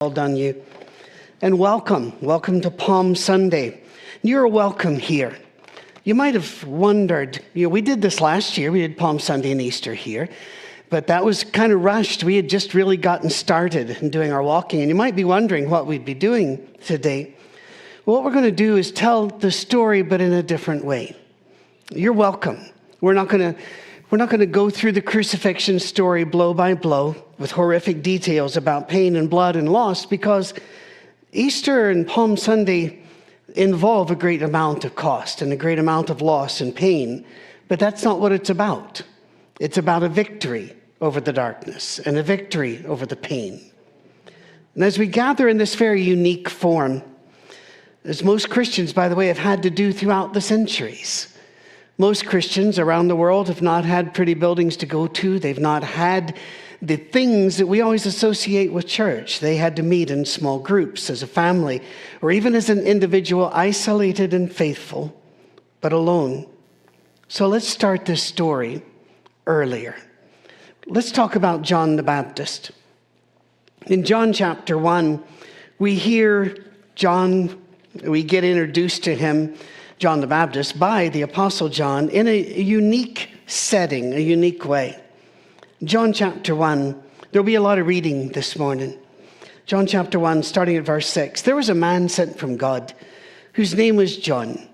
Well done, you. And welcome. Welcome to Palm Sunday. You're welcome here. You might have wondered, you know, we did this last year. We did Palm Sunday and Easter here, but that was kind of rushed. We had just really gotten started in doing our walking, and you might be wondering what we'd be doing today. What we're going to do is tell the story, but in a different way. You're welcome. We're not going to we're not going to go through the crucifixion story blow by blow with horrific details about pain and blood and loss because Easter and Palm Sunday involve a great amount of cost and a great amount of loss and pain, but that's not what it's about. It's about a victory over the darkness and a victory over the pain. And as we gather in this very unique form, as most Christians, by the way, have had to do throughout the centuries, most Christians around the world have not had pretty buildings to go to. They've not had the things that we always associate with church. They had to meet in small groups as a family or even as an individual, isolated and faithful, but alone. So let's start this story earlier. Let's talk about John the Baptist. In John chapter 1, we hear John, we get introduced to him John the Baptist by the Apostle John in a unique setting, a unique way. John chapter 1, there'll be a lot of reading this morning. John chapter 1, starting at verse 6. There was a man sent from God whose name was John.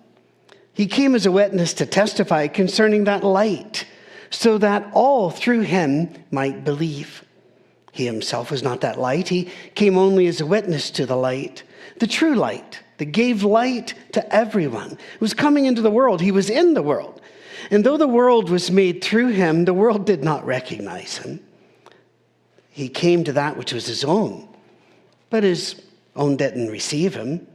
He came as a witness to testify concerning that light, so that all through him might believe. He himself was not that light, he came only as a witness to the light, the true light that gave light to everyone. It was coming into the world. He was in the world. And though the world was made through him, the world did not recognize him. He came to that which was his own, but his own didn't receive him.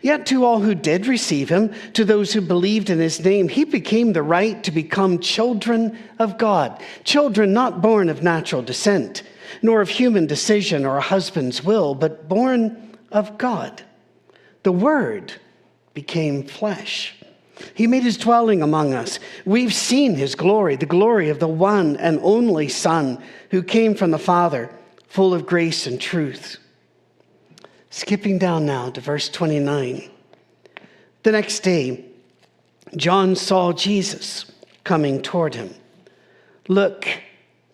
Yet to all who did receive him, to those who believed in his name, he became the right to become children of God. Children not born of natural descent, nor of human decision or a husband's will, but born of God. The Word became flesh. He made his dwelling among us. We've seen his glory, the glory of the one and only Son who came from the Father, full of grace and truth. Skipping down now to verse 29. The next day, John saw Jesus coming toward him. Look,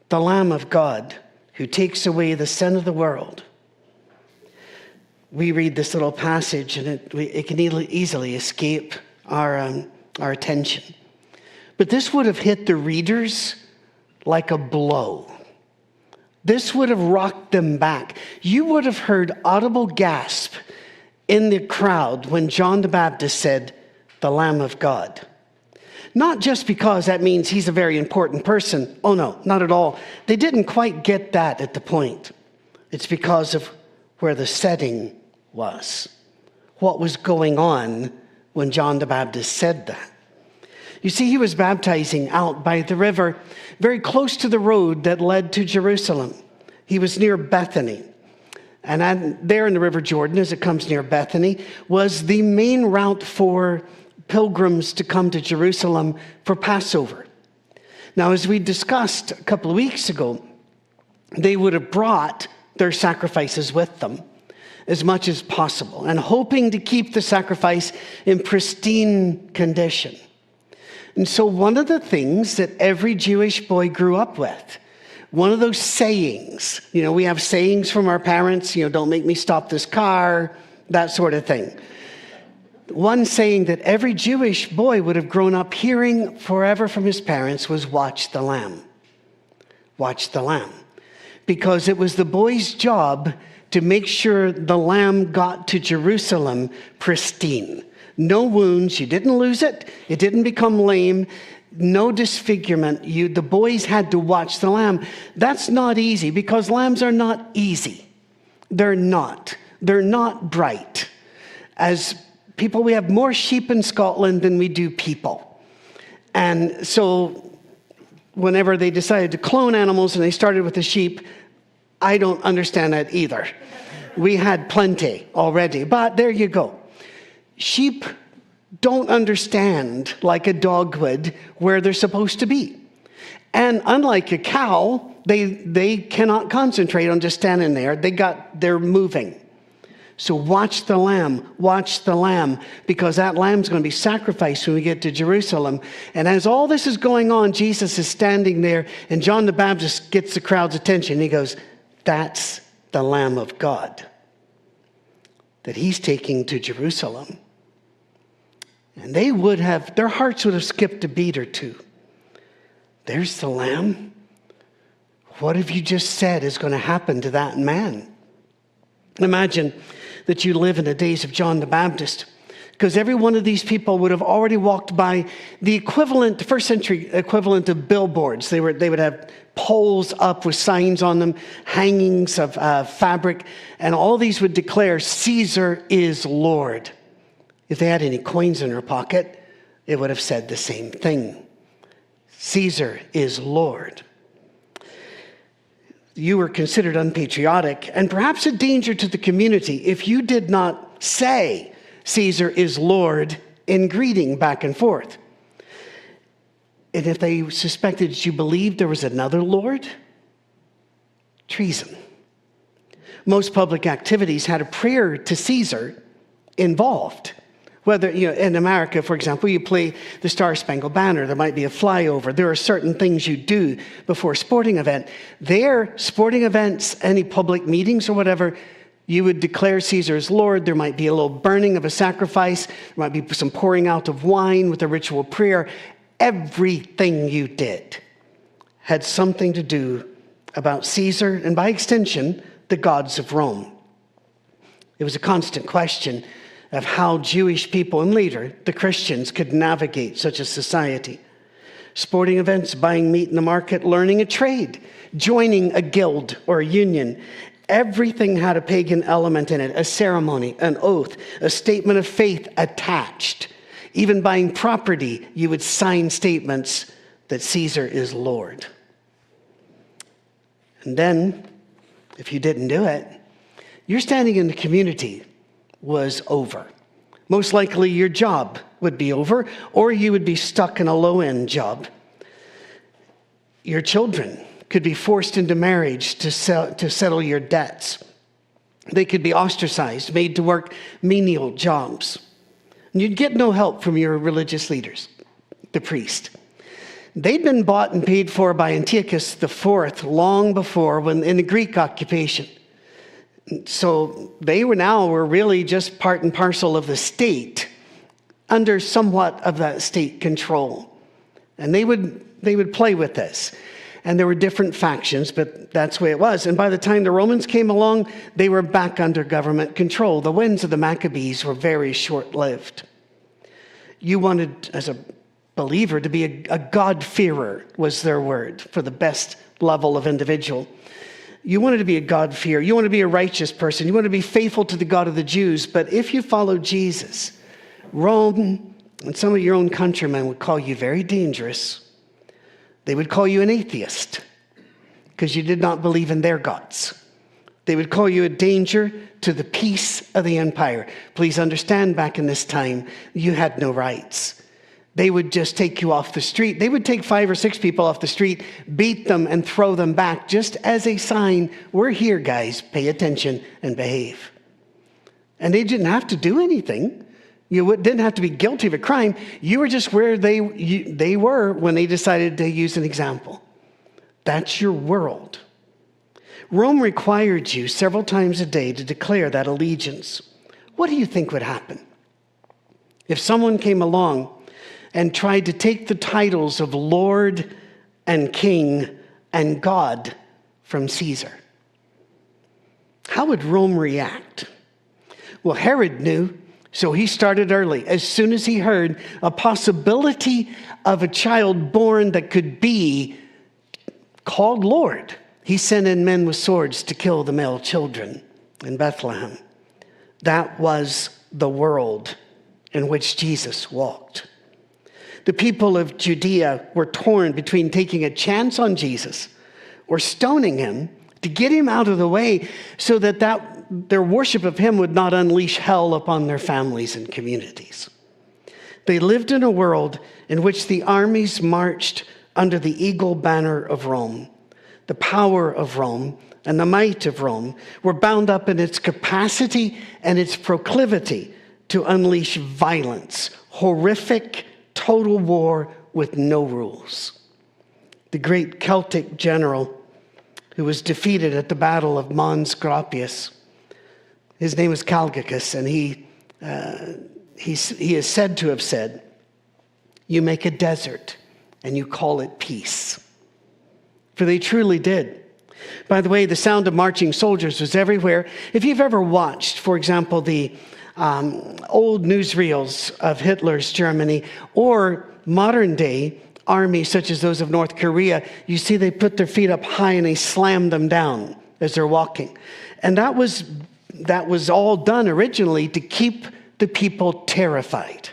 the Lamb of God who takes away the sin of the world we read this little passage and it, it can easily escape our, um, our attention. But this would have hit the readers like a blow. This would have rocked them back. You would have heard audible gasp in the crowd when John the Baptist said, The Lamb of God. Not just because that means he's a very important person. Oh, no, not at all. They didn't quite get that at the point. It's because of where the setting was, what was going on when John the Baptist said that. You see, he was baptizing out by the river, very close to the road that led to Jerusalem. He was near Bethany. And there in the River Jordan, as it comes near Bethany, was the main route for pilgrims to come to Jerusalem for Passover. Now, as we discussed a couple of weeks ago, they would have brought their sacrifices with them as much as possible and hoping to keep the sacrifice in pristine condition. And so, one of the things that every Jewish boy grew up with, one of those sayings, you know, we have sayings from our parents, you know, don't make me stop this car, that sort of thing. One saying that every Jewish boy would have grown up hearing forever from his parents was watch the lamb. Watch the lamb. Because it was the boy's job to make sure the lamb got to Jerusalem pristine. No wounds, you didn't lose it, it didn't become lame, no disfigurement. You, the boys had to watch the lamb. That's not easy because lambs are not easy. They're not. They're not bright. As people, we have more sheep in Scotland than we do people. And so, whenever they decided to clone animals and they started with the sheep, I don't understand that either. We had plenty already, but there you go. Sheep don't understand like a dog would where they're supposed to be. And unlike a cow, they, they cannot concentrate on just standing there. They got, they're moving. So watch the lamb, watch the lamb, because that lamb's going to be sacrificed when we get to Jerusalem. And as all this is going on, Jesus is standing there, and John the Baptist gets the crowd's attention. He goes, That's the Lamb of God that he's taking to Jerusalem. And they would have, their hearts would have skipped a beat or two. There's the lamb. What have you just said is going to happen to that man? Imagine that you live in the days of John the Baptist, because every one of these people would have already walked by the equivalent, first century equivalent of billboards. They, were, they would have poles up with signs on them, hangings of uh, fabric, and all these would declare, Caesar is Lord. If they had any coins in their pocket, it would have said the same thing Caesar is Lord. You were considered unpatriotic and perhaps a danger to the community if you did not say Caesar is Lord in greeting back and forth. And if they suspected you believed there was another Lord, treason. Most public activities had a prayer to Caesar involved. Whether, you know, in America, for example, you play the Star Spangled Banner, there might be a flyover. There are certain things you do before a sporting event. There, sporting events, any public meetings or whatever, you would declare Caesar as Lord. There might be a little burning of a sacrifice. There might be some pouring out of wine with a ritual prayer. Everything you did had something to do about Caesar and, by extension, the gods of Rome. It was a constant question of how Jewish people and later the Christians could navigate such a society. Sporting events, buying meat in the market, learning a trade, joining a guild or a union. Everything had a pagan element in it a ceremony, an oath, a statement of faith attached. Even buying property, you would sign statements that Caesar is Lord. And then, if you didn't do it, your standing in the community was over. Most likely, your job would be over, or you would be stuck in a low end job. Your children could be forced into marriage to, sell, to settle your debts. They could be ostracized, made to work menial jobs. And you'd get no help from your religious leaders, the priest. They'd been bought and paid for by Antiochus IV long before when in the Greek occupation. So they were now were really just part and parcel of the state under somewhat of that state control. And they would they would play with this and there were different factions but that's the way it was and by the time the romans came along they were back under government control the winds of the maccabees were very short-lived you wanted as a believer to be a, a god-fearer was their word for the best level of individual you wanted to be a God-fearer. You wanted to be a righteous person. You wanted to be faithful to the God of the Jews. But if you follow Jesus, Rome and some of your own countrymen would call you very dangerous. They would call you an atheist because you did not believe in their gods. They would call you a danger to the peace of the empire. Please understand, back in this time, you had no rights they would just take you off the street. They would take five or six people off the street, beat them, and throw them back just as a sign we're here, guys, pay attention and behave. And they didn't have to do anything. You didn't have to be guilty of a crime. You were just where they, you, they were when they decided to use an example. That's your world. Rome required you several times a day to declare that allegiance. What do you think would happen? If someone came along and tried to take the titles of Lord and King and God from Caesar. How would Rome react? Well, Herod knew, so he started early. As soon as he heard a possibility of a child born that could be called Lord, he sent in men with swords to kill the male children in Bethlehem. That was the world in which Jesus walked. The people of Judea were torn between taking a chance on Jesus or stoning him to get him out of the way so that, that their worship of him would not unleash hell upon their families and communities. They lived in a world in which the armies marched under the eagle banner of Rome. The power of Rome and the might of Rome were bound up in its capacity and its proclivity to unleash violence, horrific, total war with no rules. The great Celtic general who was defeated at the Battle of Mons Graupius, his name was Calgacus, and he, uh, he, he is said to have said, You make a desert and you call it peace. For they truly did. By the way, the sound of marching soldiers was everywhere. If you've ever watched, for example, the um, old newsreels of Hitler's Germany or modern day armies such as those of North Korea, you see they put their feet up high and they slam them down as they're walking. And that was, that was all done originally to keep the people terrified.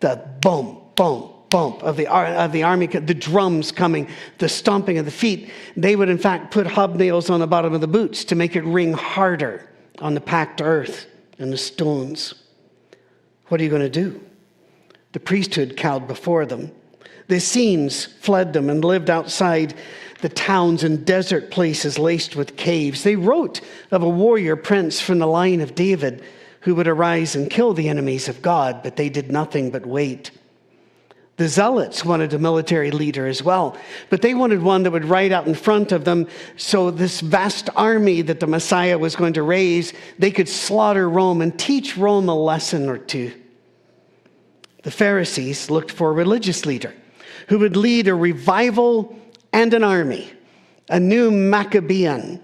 The boom, boom, bump of the, of the army, the drums coming, the stomping of the feet, they would in fact put hobnails on the bottom of the boots to make it ring harder on the packed earth and the stones. What are you going to do? The priesthood cowed before them. The Essenes fled them and lived outside the towns and desert places laced with caves. They wrote of a warrior prince from the line of David who would arise and kill the enemies of God, but they did nothing but wait. The Zealots wanted a military leader as well, but they wanted one that would ride out in front of them so this vast army that the Messiah was going to raise, they could slaughter Rome and teach Rome a lesson or two. The Pharisees looked for a religious leader who would lead a revival and an army, a new Maccabean.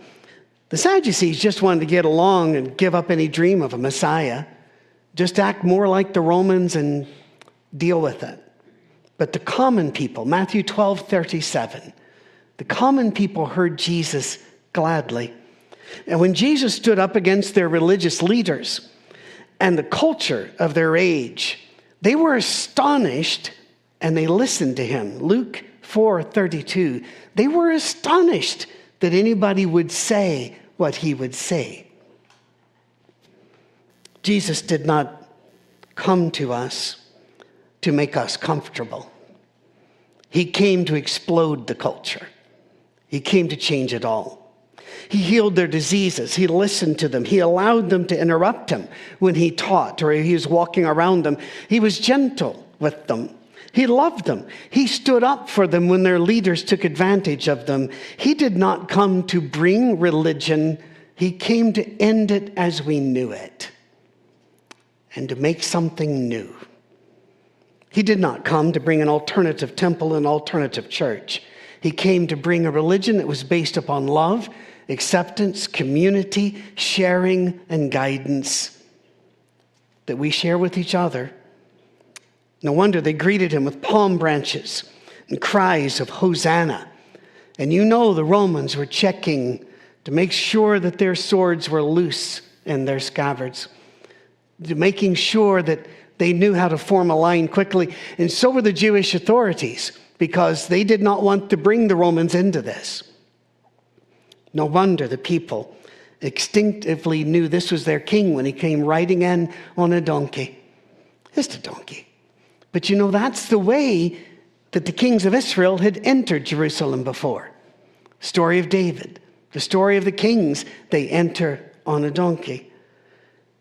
The Sadducees just wanted to get along and give up any dream of a Messiah, just act more like the Romans and deal with it. But the common people, Matthew 12, 37, the common people heard Jesus gladly. And when Jesus stood up against their religious leaders and the culture of their age, they were astonished and they listened to him. Luke 4 32. They were astonished that anybody would say what he would say. Jesus did not come to us to make us comfortable. He came to explode the culture. He came to change it all. He healed their diseases. He listened to them. He allowed them to interrupt him when he taught or he was walking around them. He was gentle with them. He loved them. He stood up for them when their leaders took advantage of them. He did not come to bring religion, he came to end it as we knew it and to make something new. He did not come to bring an alternative temple, an alternative church. He came to bring a religion that was based upon love, acceptance, community, sharing, and guidance that we share with each other. No wonder they greeted him with palm branches and cries of Hosanna. And you know the Romans were checking to make sure that their swords were loose in their scabbards, making sure that they knew how to form a line quickly. And so were the Jewish authorities because they did not want to bring the Romans into this. No wonder the people instinctively knew this was their king when he came riding in on a donkey. Just a donkey. But you know, that's the way that the kings of Israel had entered Jerusalem before. Story of David, the story of the kings, they enter on a donkey.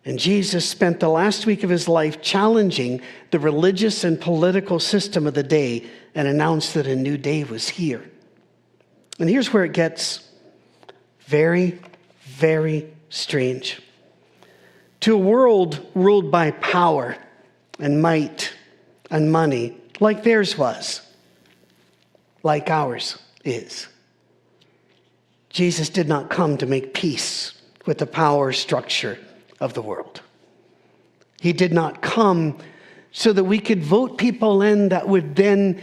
And Jesus spent the last week of his life challenging the religious and political system of the day and announced that a new day was here. And here's where it gets very, very strange. To a world ruled by power and might and money, like theirs was, like ours is. Jesus did not come to make peace with the power structure of the world. He did not come so that we could vote people in that would then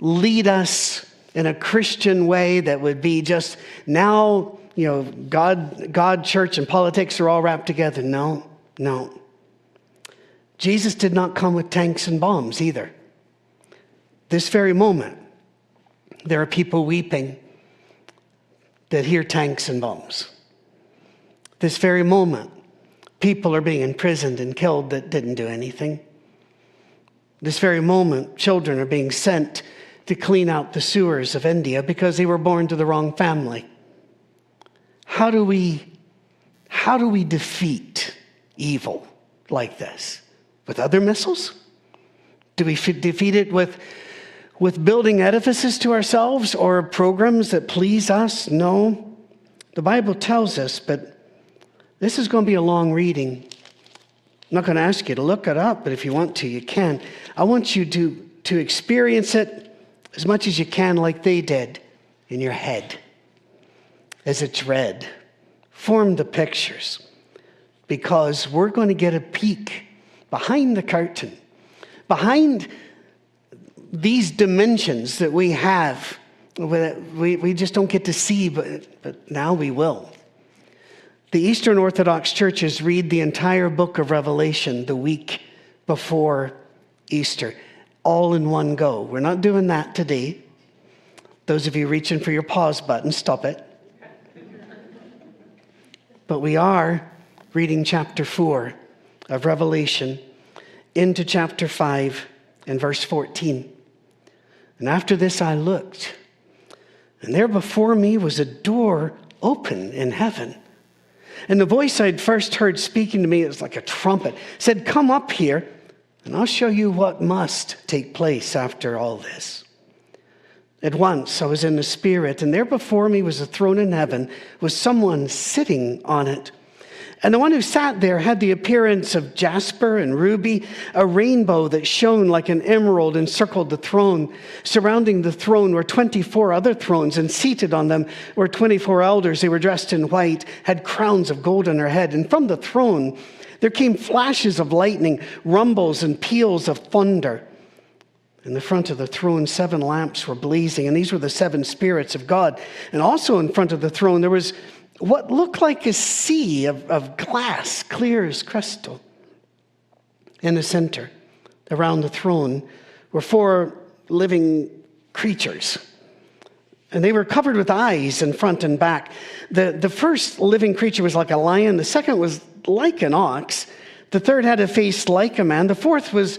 lead us in a Christian way that would be just now, you know, God, God, church, and politics are all wrapped together. No, no. Jesus did not come with tanks and bombs either. This very moment, there are people weeping that hear tanks and bombs. This very moment, People are being imprisoned and killed that didn't do anything. This very moment, children are being sent to clean out the sewers of India because they were born to the wrong family. How do we, how do we defeat evil like this? With other missiles? Do we defeat it with, with building edifices to ourselves or programs that please us? No. The Bible tells us, but this is going to be a long reading. I'm not going to ask you to look it up, but if you want to, you can. I want you to, to experience it as much as you can, like they did in your head as it's read. Form the pictures because we're going to get a peek behind the curtain, behind these dimensions that we have. We, we just don't get to see, but, but now we will. The Eastern Orthodox churches read the entire book of Revelation the week before Easter, all in one go. We're not doing that today. Those of you reaching for your pause button, stop it. But we are reading chapter 4 of Revelation into chapter 5 and verse 14. And after this I looked, and there before me was a door open in heaven. And the voice I'd first heard speaking to me, it was like a trumpet, said, Come up here, and I'll show you what must take place after all this. At once I was in the Spirit, and there before me was a throne in heaven, with someone sitting on it. And the one who sat there had the appearance of jasper and ruby. A rainbow that shone like an emerald encircled the throne. Surrounding the throne were 24 other thrones, and seated on them were 24 elders. They were dressed in white, had crowns of gold on their head. And from the throne there came flashes of lightning, rumbles, and peals of thunder. In the front of the throne, seven lamps were blazing, and these were the seven spirits of God. And also in front of the throne, there was what looked like a sea of, of glass, clear as crystal. In the center, around the throne, were four living creatures. And they were covered with eyes in front and back. The, the first living creature was like a lion, the second was like an ox, the third had a face like a man, the fourth was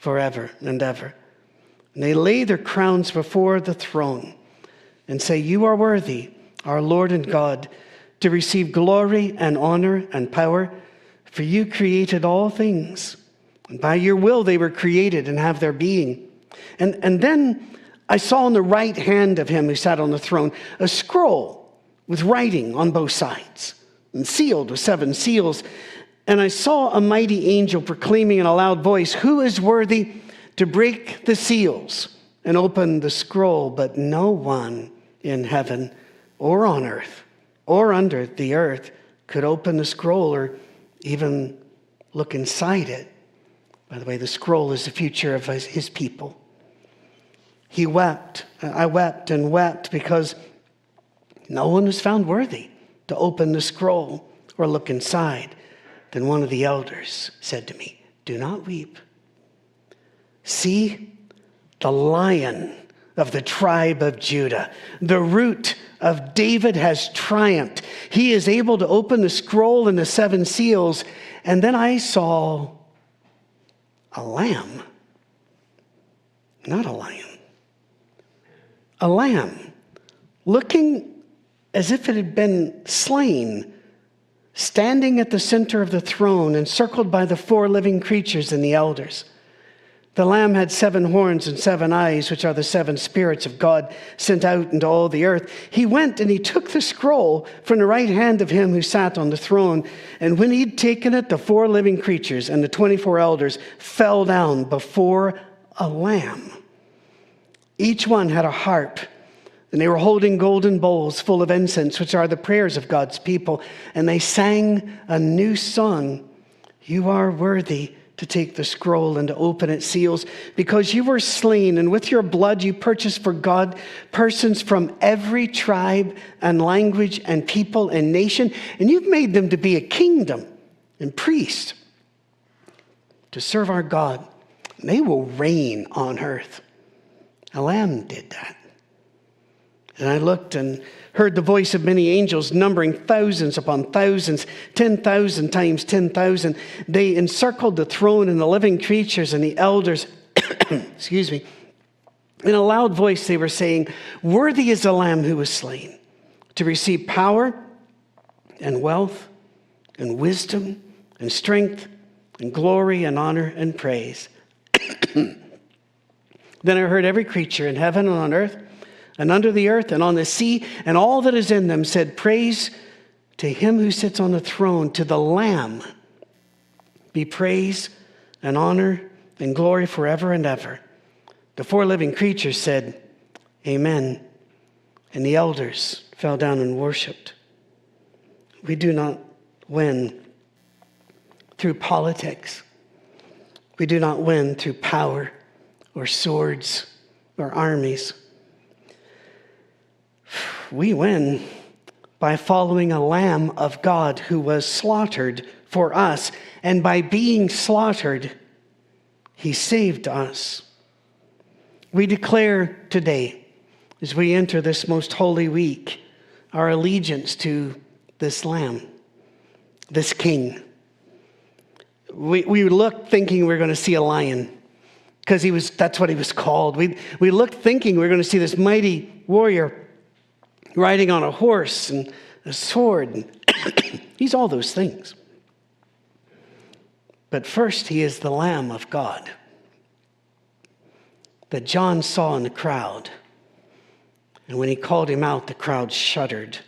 forever and ever. And they lay their crowns before the throne and say, You are worthy, our Lord and God, to receive glory and honor and power, for you created all things. And by your will they were created and have their being. And, and then I saw on the right hand of him who sat on the throne a scroll with writing on both sides and sealed with seven seals. And I saw a mighty angel proclaiming in a loud voice, Who is worthy to break the seals and open the scroll? But no one in heaven or on earth or under the earth could open the scroll or even look inside it. By the way, the scroll is the future of his people. He wept. I wept and wept because no one was found worthy to open the scroll or look inside. Then one of the elders said to me, Do not weep. See, the lion of the tribe of Judah, the root of David has triumphed. He is able to open the scroll and the seven seals. And then I saw a lamb, not a lion, a lamb, looking as if it had been slain standing at the center of the throne, encircled by the four living creatures and the elders. The Lamb had seven horns and seven eyes, which are the seven spirits of God sent out into all the earth. He went and he took the scroll from the right hand of him who sat on the throne. And when he'd taken it, the four living creatures and the 24 elders fell down before a lamb. Each one had a harp and they were holding golden bowls full of incense, which are the prayers of God's people. And they sang a new song You are worthy to take the scroll and to open its seals, because you were slain, and with your blood you purchased for God persons from every tribe and language and people and nation, and you've made them to be a kingdom and priests to serve our God. And they will reign on earth. A lamb did that. And I looked and heard the voice of many angels, numbering thousands upon thousands, 10,000 times 10,000. They encircled the throne and the living creatures and the elders. Excuse me. In a loud voice, they were saying, Worthy is the Lamb who was slain to receive power and wealth and wisdom and strength and glory and honor and praise. then I heard every creature in heaven and on earth and under the earth and on the sea and all that is in them said, Praise to him who sits on the throne, to the Lamb be praise and honor and glory forever and ever. The four living creatures said, Amen. And the elders fell down and worshiped. We do not win through politics. We do not win through power or swords or armies we win by following a lamb of God who was slaughtered for us. And by being slaughtered, he saved us. We declare today, as we enter this most holy week, our allegiance to this lamb, this king. We, we looked thinking we are going to see a lion because he was that's what he was called. We, we looked thinking we are going to see this mighty warrior riding on a horse and a sword. And He's all those things. But first, he is the Lamb of God that John saw in the crowd. And when he called him out, the crowd shuddered.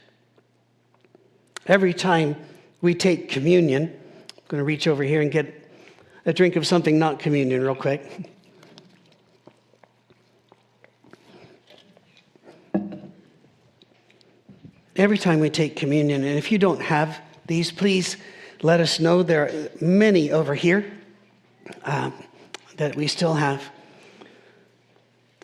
Every time we take communion, I'm going to reach over here and get a drink of something not communion real quick. every time we take communion. And if you don't have these, please let us know. There are many over here um, that we still have.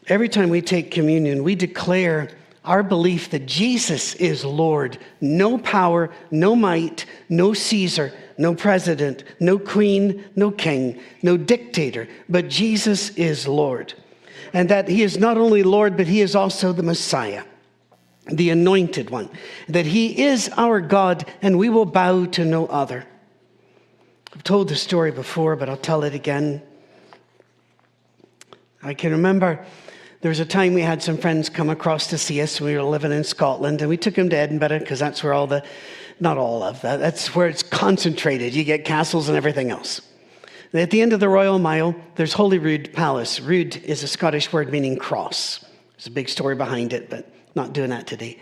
Every time we take communion, we declare our belief that Jesus is Lord. No power, no might, no Caesar, no president, no queen, no king, no dictator, but Jesus is Lord. And that he is not only Lord, but he is also the Messiah the anointed one, that he is our God and we will bow to no other. I've told the story before, but I'll tell it again. I can remember there was a time we had some friends come across to see us. We were living in Scotland and we took them to Edinburgh because that's where all the, not all of that, that's where it's concentrated. You get castles and everything else. At the end of the Royal Mile, there's Holyrood Palace. Rood is a Scottish word meaning cross. There's a big story behind it, but not doing that today.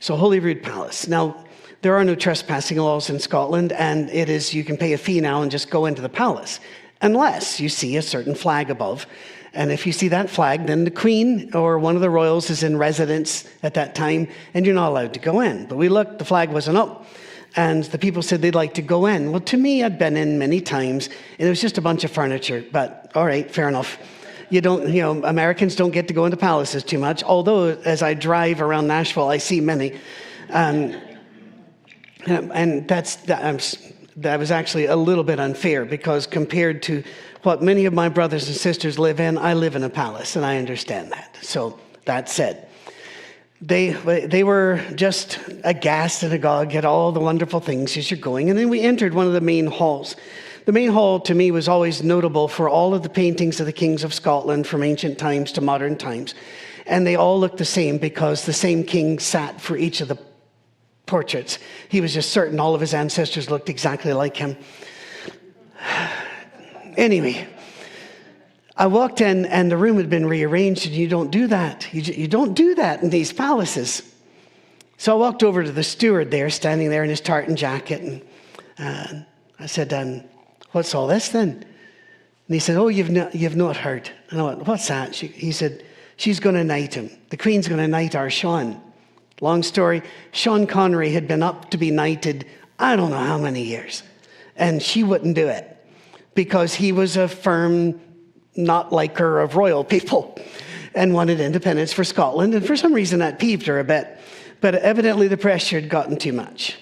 So, Holyrood Palace. Now, there are no trespassing laws in Scotland, and it is you can pay a fee now and just go into the palace, unless you see a certain flag above. And if you see that flag, then the Queen or one of the royals is in residence at that time, and you're not allowed to go in. But we looked, the flag wasn't up. And the people said they'd like to go in. Well, to me, I'd been in many times, and it was just a bunch of furniture. But all right, fair enough you don't, you know, Americans don't get to go into palaces too much. Although, as I drive around Nashville, I see many. Um, and that's, that, that was actually a little bit unfair because compared to what many of my brothers and sisters live in, I live in a palace and I understand that. So, that said, they, they were just aghast and agog at all the wonderful things as you're going. And then we entered one of the main halls. The main hall to me was always notable for all of the paintings of the kings of Scotland from ancient times to modern times. And they all looked the same because the same king sat for each of the portraits. He was just certain all of his ancestors looked exactly like him. anyway, I walked in and the room had been rearranged, and you don't do that. You, you don't do that in these palaces. So I walked over to the steward there, standing there in his tartan jacket, and uh, I said, um, What's all this then? And he said, Oh, you've not, you've not heard. And I went, What's that? She, he said, She's going to knight him. The Queen's going to knight our Sean. Long story Sean Connery had been up to be knighted, I don't know how many years, and she wouldn't do it. because he was a firm not liker of royal people and wanted independence for Scotland. And for some reason, that peeved her a bit. But evidently, the pressure had gotten too much.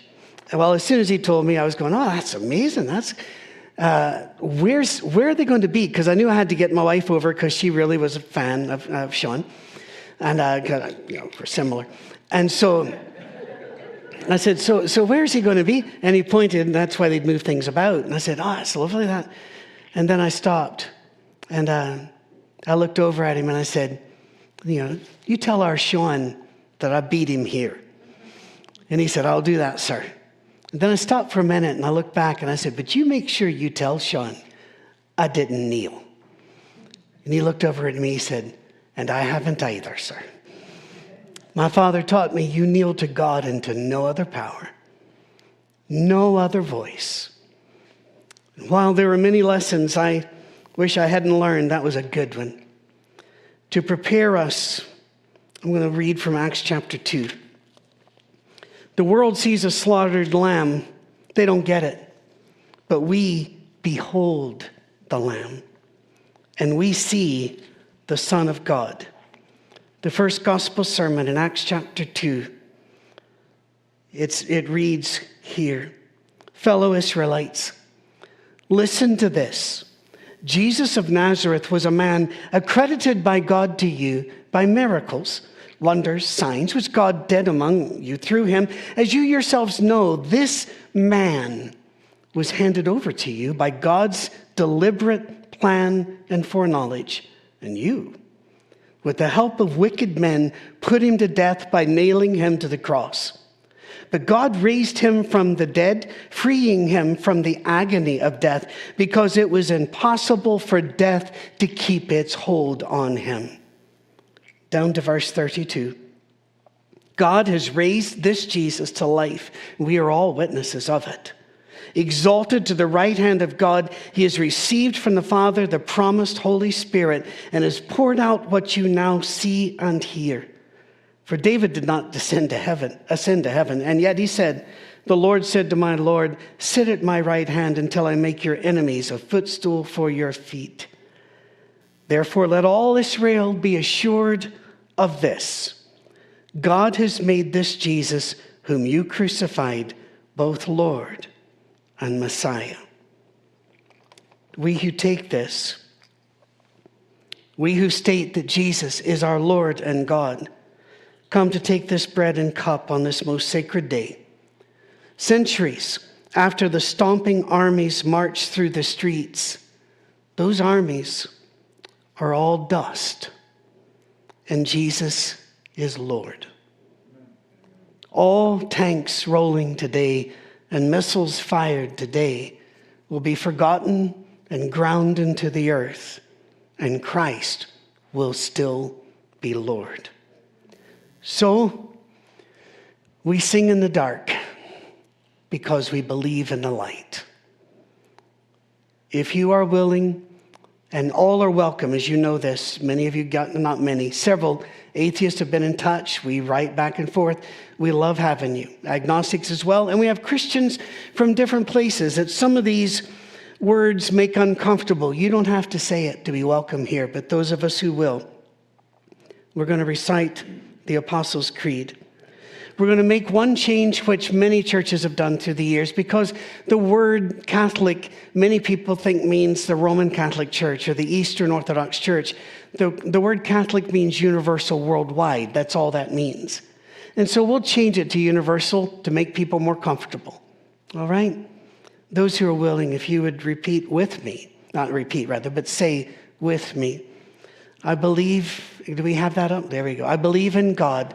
Well, as soon as he told me, I was going, oh, that's amazing. That's. Uh, where's where are they going to be? Because I knew I had to get my wife over because she really was a fan of, of Sean, and uh, you know, we're similar. And so I said, so, so where's he going to be? And he pointed, and that's why they'd move things about. And I said, oh, it's lovely that. And then I stopped, and uh, I looked over at him and I said, you know, you tell our Sean that I beat him here. And he said, I'll do that, sir. Then I stopped for a minute and I looked back and I said, but you make sure you tell Sean I didn't kneel. And he looked over at me, he said, and I haven't either, sir. My father taught me you kneel to God and to no other power, no other voice. And While there were many lessons I wish I hadn't learned, that was a good one. To prepare us, I'm going to read from Acts chapter 2. The world sees a slaughtered lamb, they don't get it. But we behold the lamb, and we see the Son of God the first gospel sermon in Acts chapter 2. It's, it reads here Fellow Israelites, listen to this. Jesus of Nazareth was a man accredited by God to you by miracles, wonders, signs, which God did among you through him. As you yourselves know, this man was handed over to you by God's deliberate plan and foreknowledge. And you, with the help of wicked men, put him to death by nailing him to the cross. But God raised him from the dead, freeing him from the agony of death, because it was impossible for death to keep its hold on him. Down to verse 32. God has raised this Jesus to life. We are all witnesses of it exalted to the right hand of God. He has received from the Father the promised Holy Spirit and has poured out what you now see and hear. For David did not descend to heaven, ascend to heaven, and yet he said, The Lord said to my Lord, Sit at my right hand until I make your enemies a footstool for your feet. Therefore, let all Israel be assured of this God has made this Jesus, whom you crucified, both Lord and Messiah. We who take this, we who state that Jesus is our Lord and God, come to take this bread and cup on this most sacred day. Centuries after the stomping armies marched through the streets, those armies are all dust, and Jesus is Lord. All tanks rolling today and missiles fired today will be forgotten and ground into the earth, and Christ will still be Lord. So, we sing in the dark because we believe in the light. If you are willing, and all are welcome, as you know this, many of you got, not many, several atheists have been in touch. We write back and forth. We love having you. Agnostics as well. And we have Christians from different places that some of these words make uncomfortable. You don't have to say it to be welcome here, but those of us who will, we're going to recite the Apostles' Creed. We're going to make one change, which many churches have done through the years, because the word Catholic, many people think means the Roman Catholic Church or the Eastern Orthodox Church. The, the word Catholic means universal worldwide. That's all that means. And so we'll change it to universal to make people more comfortable. All right? Those who are willing, if you would repeat with me, not repeat rather, but say with me. I believe, do we have that up? There we go. I believe in God,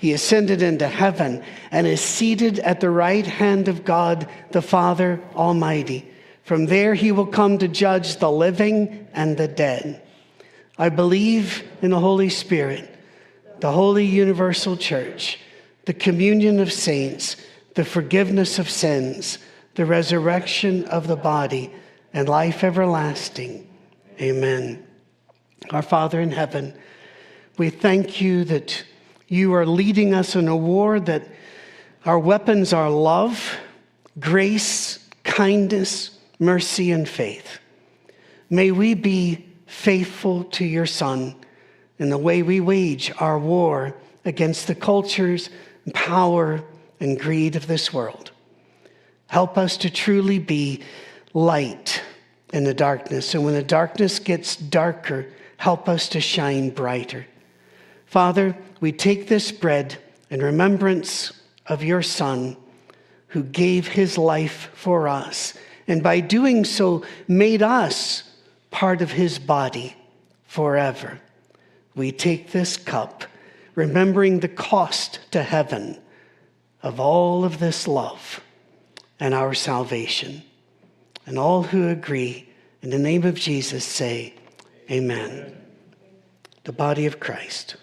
He ascended into heaven and is seated at the right hand of God, the Father Almighty. From there, he will come to judge the living and the dead. I believe in the Holy Spirit, the holy universal church, the communion of saints, the forgiveness of sins, the resurrection of the body, and life everlasting. Amen. Our Father in heaven, we thank you that you are leading us in a war that our weapons are love, grace, kindness, mercy, and faith. May we be faithful to your Son in the way we wage our war against the cultures, power, and greed of this world. Help us to truly be light in the darkness. And when the darkness gets darker, help us to shine brighter. Father, we take this bread in remembrance of your Son who gave his life for us, and by doing so, made us part of his body forever. We take this cup, remembering the cost to heaven of all of this love and our salvation. And all who agree in the name of Jesus say, Amen. The body of Christ.